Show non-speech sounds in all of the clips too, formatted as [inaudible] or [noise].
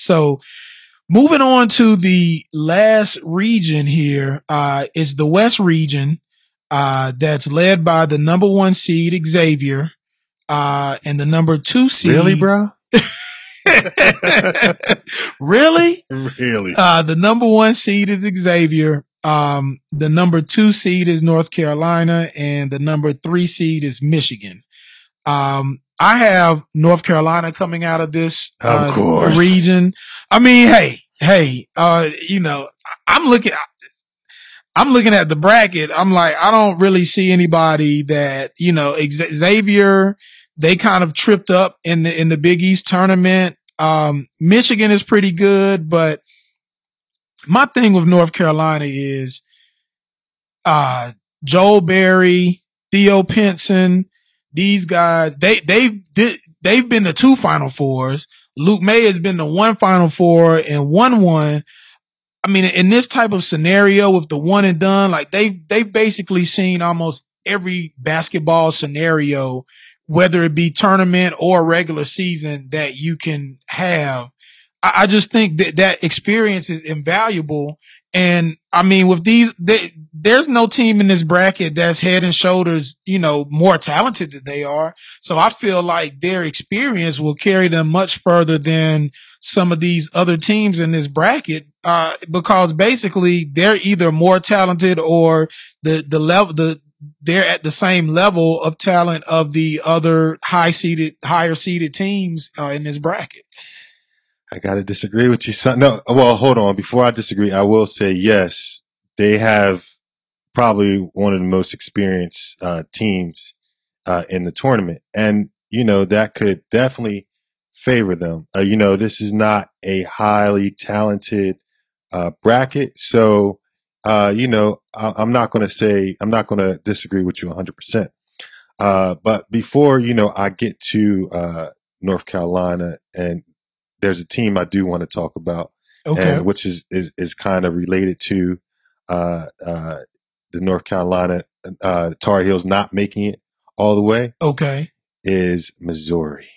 So moving on to the last region here uh, is the West region uh, that's led by the number one seed Xavier uh, and the number two seed. Really, bro? [laughs] really? Really? Uh, the number one seed is Xavier. Um, the number two seed is North Carolina, and the number three seed is Michigan. Um, I have North Carolina coming out of this uh, Of course. region. I mean, hey, hey, uh, you know, I'm looking. I'm looking at the bracket. I'm like, I don't really see anybody that you know. Xavier, they kind of tripped up in the in the Big East tournament. Um, Michigan is pretty good, but my thing with North Carolina is uh Joel Berry, Theo Pinson, these guys, they they've did, they've been the two final fours. Luke Maye has been the one final four and one one. I mean, in this type of scenario with the one and done, like they they've basically seen almost every basketball scenario, whether it be tournament or regular season that you can have. I, I just think that that experience is invaluable. And I mean, with these, they, there's no team in this bracket that's head and shoulders, you know, more talented than they are. So I feel like their experience will carry them much further than some of these other teams in this bracket. Uh, because basically they're either more talented or the, the level, the, they're at the same level of talent of the other high seeded, higher seeded teams uh, in this bracket. I gotta disagree with you, son. No, well, hold on. Before I disagree, I will say yes, they have probably one of the most experienced uh, teams uh, in the tournament, and you know that could definitely favor them. Uh, you know, this is not a highly talented uh, bracket, so uh, you know I- I'm not going to say I'm not going to disagree with you 100. percent uh, But before you know, I get to uh, North Carolina and there's a team I do want to talk about, Okay. and which is is, is kind of related to uh, uh, the North Carolina uh, Tar Heels not making it all the way. okay. Is Missouri,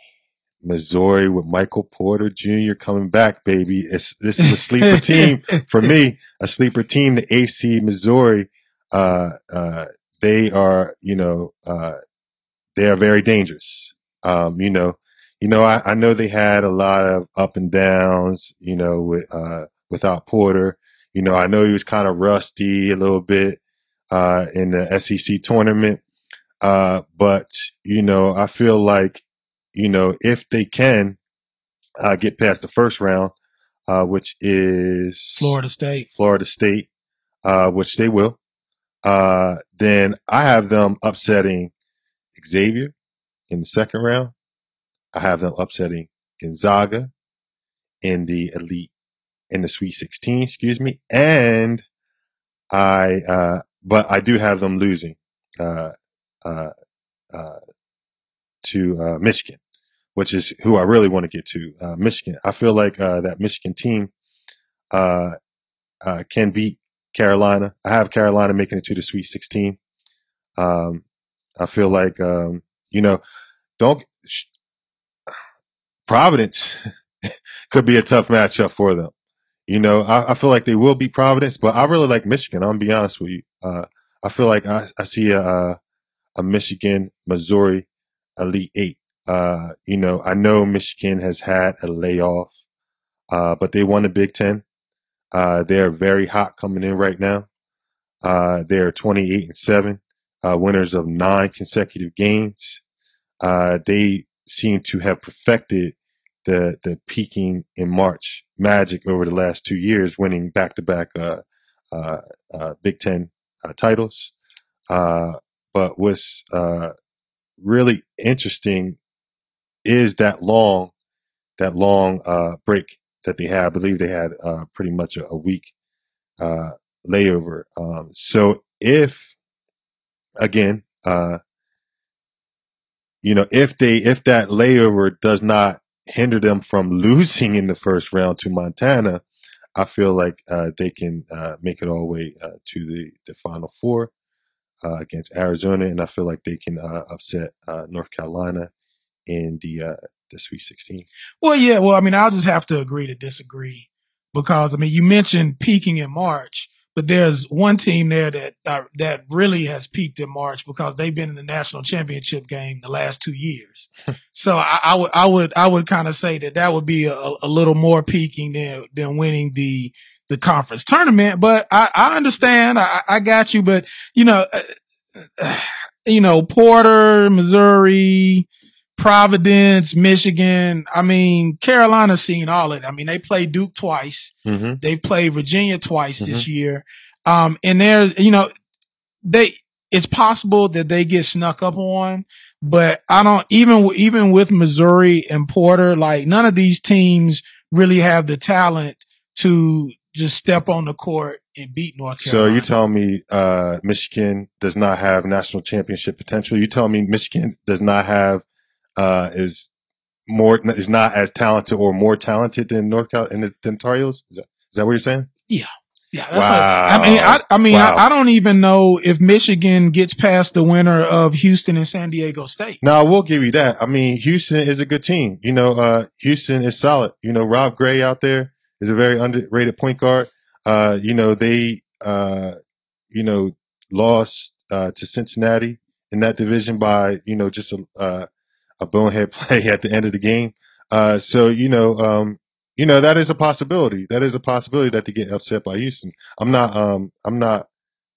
Missouri with Michael Porter Jr. coming back, baby. It's this is a sleeper [laughs] team for me. A sleeper team, the AC Missouri. Uh, uh, they are, you know, uh, they are very dangerous. Um, you know, you know, I, I know they had a lot of up and downs, you know, with, uh, without Porter. You know, I know he was kind of rusty a little bit, uh, in the SEC tournament. Uh, but, you know, I feel like, you know, if they can, uh, get past the first round, uh, which is Florida State. Florida State, uh, which they will, uh, then I have them upsetting Xavier in the second round. I have them upsetting Gonzaga in the elite, in the Sweet 16, excuse me. And I, uh, but I do have them losing, uh, uh, uh, to, uh, Michigan, which is who I really want to get to, uh, Michigan. I feel like, uh, that Michigan team, uh, uh, can beat Carolina. I have Carolina making it to the Sweet 16. Um, I feel like, um, you know, don't, Providence [laughs] could be a tough matchup for them. You know, I, I feel like they will beat Providence, but I really like Michigan. I'm gonna be honest with you. Uh, I feel like I, I see a, a, Michigan, Missouri Elite Eight. Uh, you know, I know Michigan has had a layoff, uh, but they won the Big Ten. Uh, they're very hot coming in right now. Uh, they're 28 and seven, uh, winners of nine consecutive games. They seem to have perfected the the peaking in March magic over the last two years, winning back to back Big Ten uh, titles. Uh, but what's uh, really interesting is that long that long uh, break that they had. I believe they had uh, pretty much a, a week uh, layover. Um, so if again, uh, you know, if they if that layover does not hinder them from [laughs] losing in the first round to Montana, I feel like uh, they can uh, make it all the way uh, to the the Final Four uh, against Arizona, and I feel like they can uh, upset uh, North Carolina in the uh, the Sweet 16. Well, yeah. Well, I mean, I'll just have to agree to disagree because I mean, you mentioned peaking in March, but there's one team there that uh, that really has peaked in March because they've been in the national championship game the last two years. [laughs] so I, I, would I would I would kind of say that that would be a, a, little more peaking than than winning the the conference tournament. But I, I understand. I, I got you. But you know, uh, you know, Porter, Missouri. Providence, Michigan. I mean, Carolina's seen all of it. I mean, they played Duke twice. Mm-hmm. They played Virginia twice mm-hmm. this year. Um, and there's, you know, they, it's possible that they get snuck up on, but I don't, even, even with Missouri and Porter, like none of these teams really have the talent to just step on the court and beat North Carolina. So you tell me uh, Michigan does not have national championship potential. You tell me Michigan does not have uh, is more is not as talented or more talented than North Carolina than Tar Heels. Is that, is that what you're saying? Yeah. Yeah, that's wow. I mean, I, I mean, wow. I, I, don't even know if Michigan gets past the winner of Houston and San Diego State. No, I will give you that. I mean, Houston is a good team. You know, uh, Houston is solid. You know, Rob Gray out there is a very underrated point guard. Uh, you know, they, uh, you know, lost uh, to Cincinnati in that division by you know just a, uh, a bonehead [laughs] play at the end of the game. Uh, so you know, um, you know that is a possibility. That is a possibility that they get upset by Houston. I'm not, um, I'm not,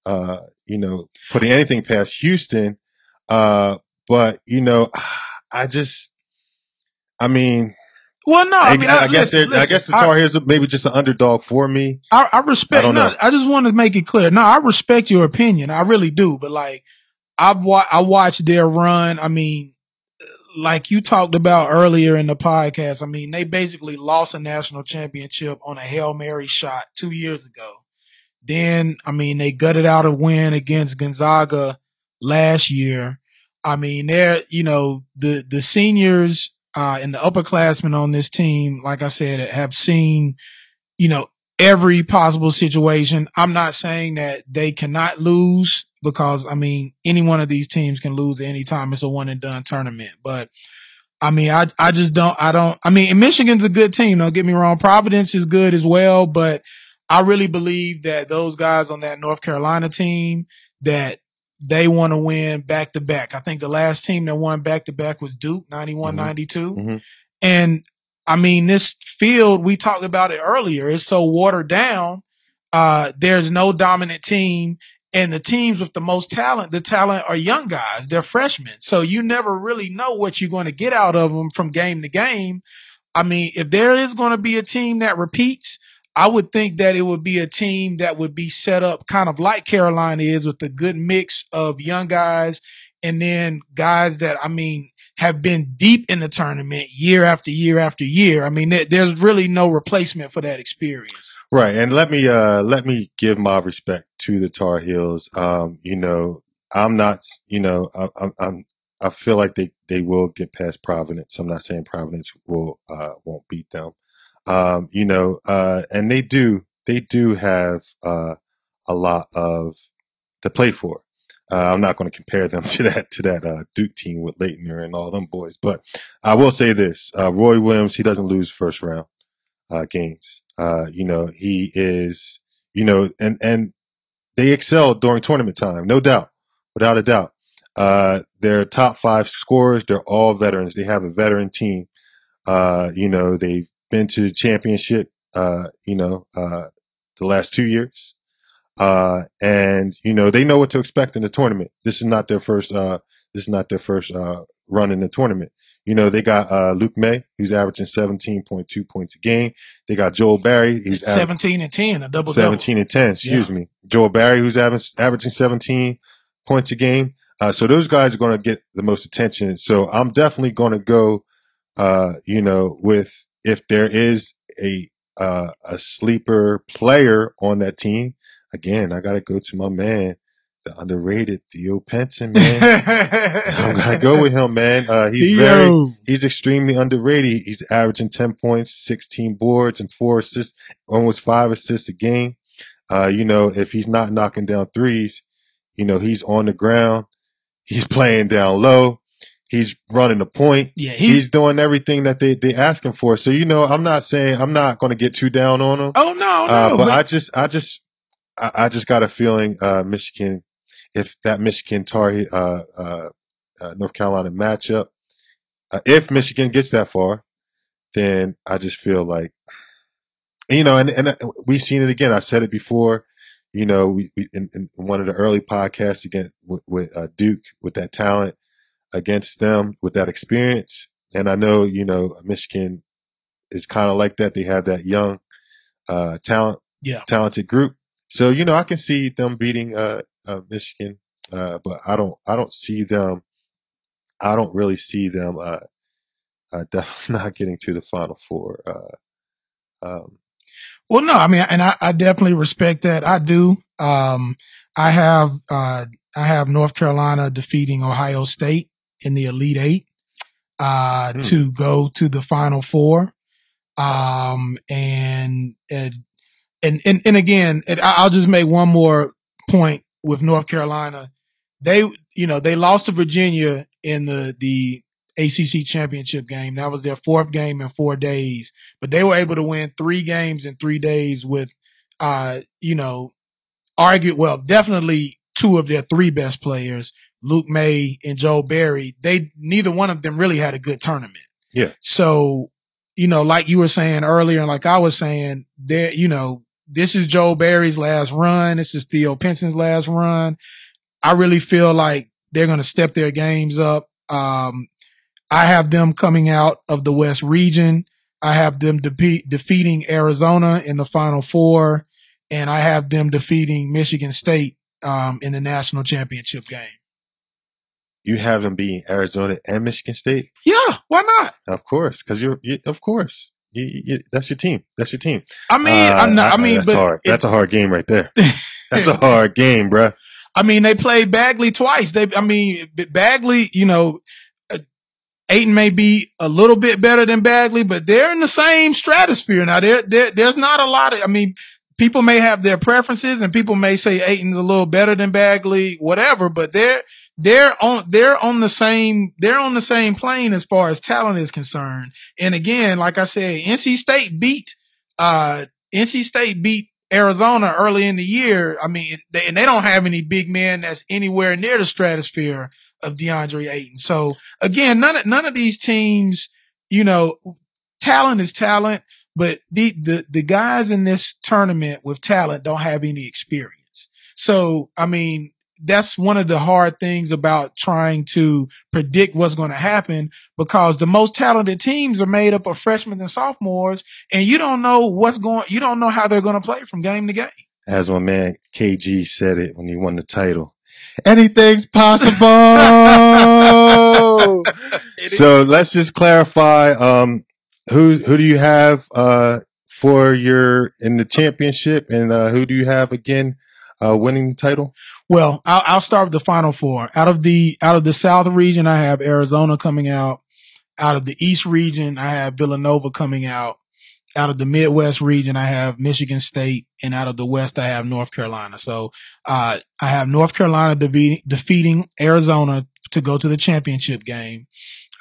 uh, you know, putting anything past Houston. Uh, but you know, [sighs] I just, I mean, well, no, I, mean, I, I guess listen, I guess the Tar Heels are maybe just an underdog for me. I, I respect. I, no, I just want to make it clear. No, I respect your opinion. I really do. But like, I've wa- I watched their run. I mean, like you talked about earlier in the podcast, I mean, they basically lost a national championship on a Hail Mary shot two years ago. Then, I mean, they gutted out a win against Gonzaga last year. I mean, they're, you know, the, the seniors, uh, and the upperclassmen on this team, like I said, have seen, you know, every possible situation. I'm not saying that they cannot lose because I mean any one of these teams can lose at any time. It's a one and done tournament. But I mean, I I just don't I don't I mean Michigan's a good team, don't get me wrong. Providence is good as well, but I really believe that those guys on that North Carolina team that they want to win back to back. I think the last team that won back to back was Duke, 91 mm-hmm. 92. Mm-hmm. And I mean, this field, we talked about it earlier, is so watered down. Uh, there's no dominant team. And the teams with the most talent, the talent are young guys. They're freshmen. So you never really know what you're going to get out of them from game to game. I mean, if there is going to be a team that repeats, I would think that it would be a team that would be set up kind of like Carolina is with a good mix of young guys and then guys that, I mean, have been deep in the tournament year after year after year. I mean, there's really no replacement for that experience. Right. And let me, uh, let me give my respect to the Tar Heels. Um, you know, I'm not, you know, I, I'm, I'm, I feel like they, they will get past Providence. I'm not saying Providence will, uh, won't beat them. Um, you know, uh, and they do, they do have, uh, a lot of to play for. Uh, I'm not going to compare them [laughs] to that to that uh, Duke team with Laettner and all them boys, but I will say this: uh, Roy Williams, he doesn't lose first round uh, games. Uh, you know, he is, you know, and and they excel during tournament time, no doubt, without a doubt. Uh, their top five scorers, they're all veterans. They have a veteran team. you know, they've been to the championship. you know, the last two years. Uh, and you know, they know what to expect in the tournament. This is not their first, uh, this is not their first, uh, run in the tournament. You know, they got, uh, Luke Maye, who's averaging 17.2 points a game. They got Joel Berry, who's 17 and 10, a double 17 and 10, excuse yeah. me. Joel Berry, who's averaging 17 points a game. Uh, so those guys are going to get the most attention. So I'm definitely going to go, uh, you know, with if there is a, uh, a sleeper player on that team, again, I got to go to my man, the underrated Theo Pinson, man. [laughs] I'm gonna go with him, man. Uh, he's Theo. very, he's extremely underrated. He's averaging 10 points, 16 boards, and four assists, almost five assists a game. Uh, you know, if he's not knocking down threes, you know, he's on the ground. He's playing down low. He's running the point. Yeah, he, He's doing everything that they they asking for. So you know, I'm not saying I'm not going to get too down on him. oh no, no, Uh, but, but- I just, I just, I, I just got a feeling, uh, Michigan, if that Michigan Tar, uh, uh, uh, North Carolina matchup, uh, if Michigan gets that far, then I just feel like, you know, and, and uh, we've seen it again. I've said it before, you know, we, we in, in one of the early podcasts again with, with uh, Duke with that talent against them with that experience. And I know, you know, Michigan is kind of like that. They have that young, uh, talent yeah, talented group. So you know, I can see them beating uh, uh, Michigan, uh, but I don't. I don't see them. I don't really see them. Uh, uh, [laughs] definitely not getting to the final four. Uh, um, Well, no, I mean, and I, I definitely respect that. I do. Um, I have, uh, I have North Carolina defeating Ohio State in the Elite Eight, uh, Hmm. to go to the Final Four. Um, and, and, and, and, and again, I'll just make one more point with North Carolina. They, you know, they lost to Virginia in the, the ACC championship game. That was their fourth game in four days but they were able to win three games in three days with, uh, you know, argue, well, definitely two of their three best players, Luke Maye and Joe Berry. They, neither one of them really had a good tournament. Yeah. So, you know, like you were saying earlier, and like I was saying, there, you know, this is Joe Berry's last run. This is Theo Pinson's last run. I really feel like they're going to step their games up. Um, I have them coming out of the West region. I have them de- defeating Arizona in the Final Four, and I have them defeating Michigan State um, in the national championship game. you have them beating Arizona and Michigan State, Yeah, why not? of course, because you're, you, of course, you, you, that's your team. That's your team. I mean, Uh, I'm not. I, mean, that's but hard. it- That's a hard game right there. [laughs] That's a hard game, bruh. I mean, they played Bagley twice. They, I mean, Bagley, you know, uh, Ayton may be a little bit better than Bagley, but they're in the same stratosphere. Now, there, there, there's not a lot of, I mean, people may have their preferences and people may say Ayton's a little better than Bagley, whatever, but they're, they're on, they're on the same, they're on the same plane as far as talent is concerned. And again, like I said, NC State beat, uh, NC State beat Arizona early in the year. I mean, they, and they don't have any big men that's anywhere near the stratosphere of DeAndre Ayton. So again, none of, none of these teams, you know, talent is talent, but the, the, the guys in this tournament with talent don't have any experience. So, I mean, that's one of the hard things about trying to predict what's going to happen because the most talented teams are made up of freshmen and sophomores and you don't know what's going, you don't know how they're going to play from game to game. As my man KG said it when he won the title. Anything's possible. [laughs] so let's just clarify. Um, who who do you have uh, for your in the championship, and uh, who do you have again uh, winning the title? Well, I'll, I'll start with the final four. Out of the out of the South region, I have Arizona coming out. Out of the East region, I have Villanova coming out. Out of the Midwest region, I have Michigan State, and out of the West, I have North Carolina. So uh, I have North Carolina defeating, defeating Arizona to go to the championship game.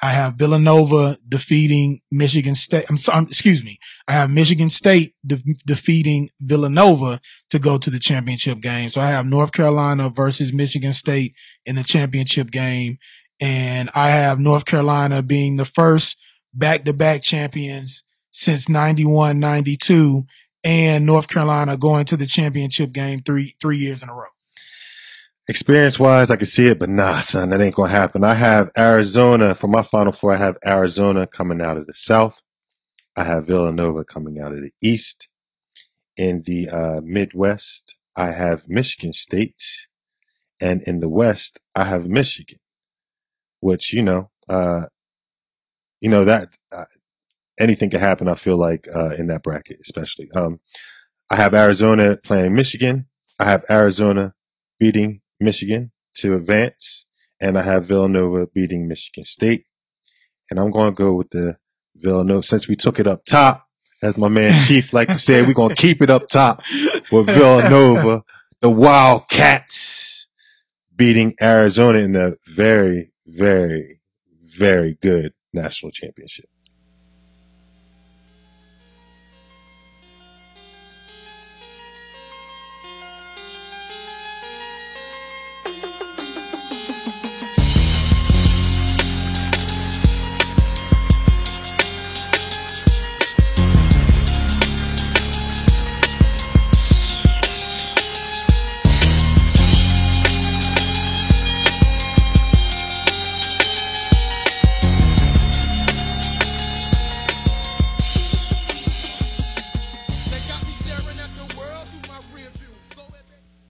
I have Villanova defeating Michigan State. I'm sorry, excuse me. I have Michigan State de- defeating Villanova to go to the championship game. So I have North Carolina versus Michigan State in the championship game. And I have North Carolina being the first back to back champions since 91, 92 and North Carolina going to the championship game three, three years in a row. Experience wise, I can see it, but nah, son, that ain't gonna happen. I have Arizona for my final four. I have Arizona coming out of the South. I have Villanova coming out of the East. In the uh, Midwest, I have Michigan State, and in the West, I have Michigan. Which you know, uh, you know that uh, anything can happen. I feel like uh, in that bracket, especially. Um, I have Arizona playing Michigan. I have Arizona beating Michigan to advance, and I have Villanova beating Michigan State. And I'm going to go with the Villanova since we took it up top, as my man [laughs] Chief like to say, we're going to keep it up top with [laughs] Villanova, the Wildcats beating Arizona in a very, very, very good national championship.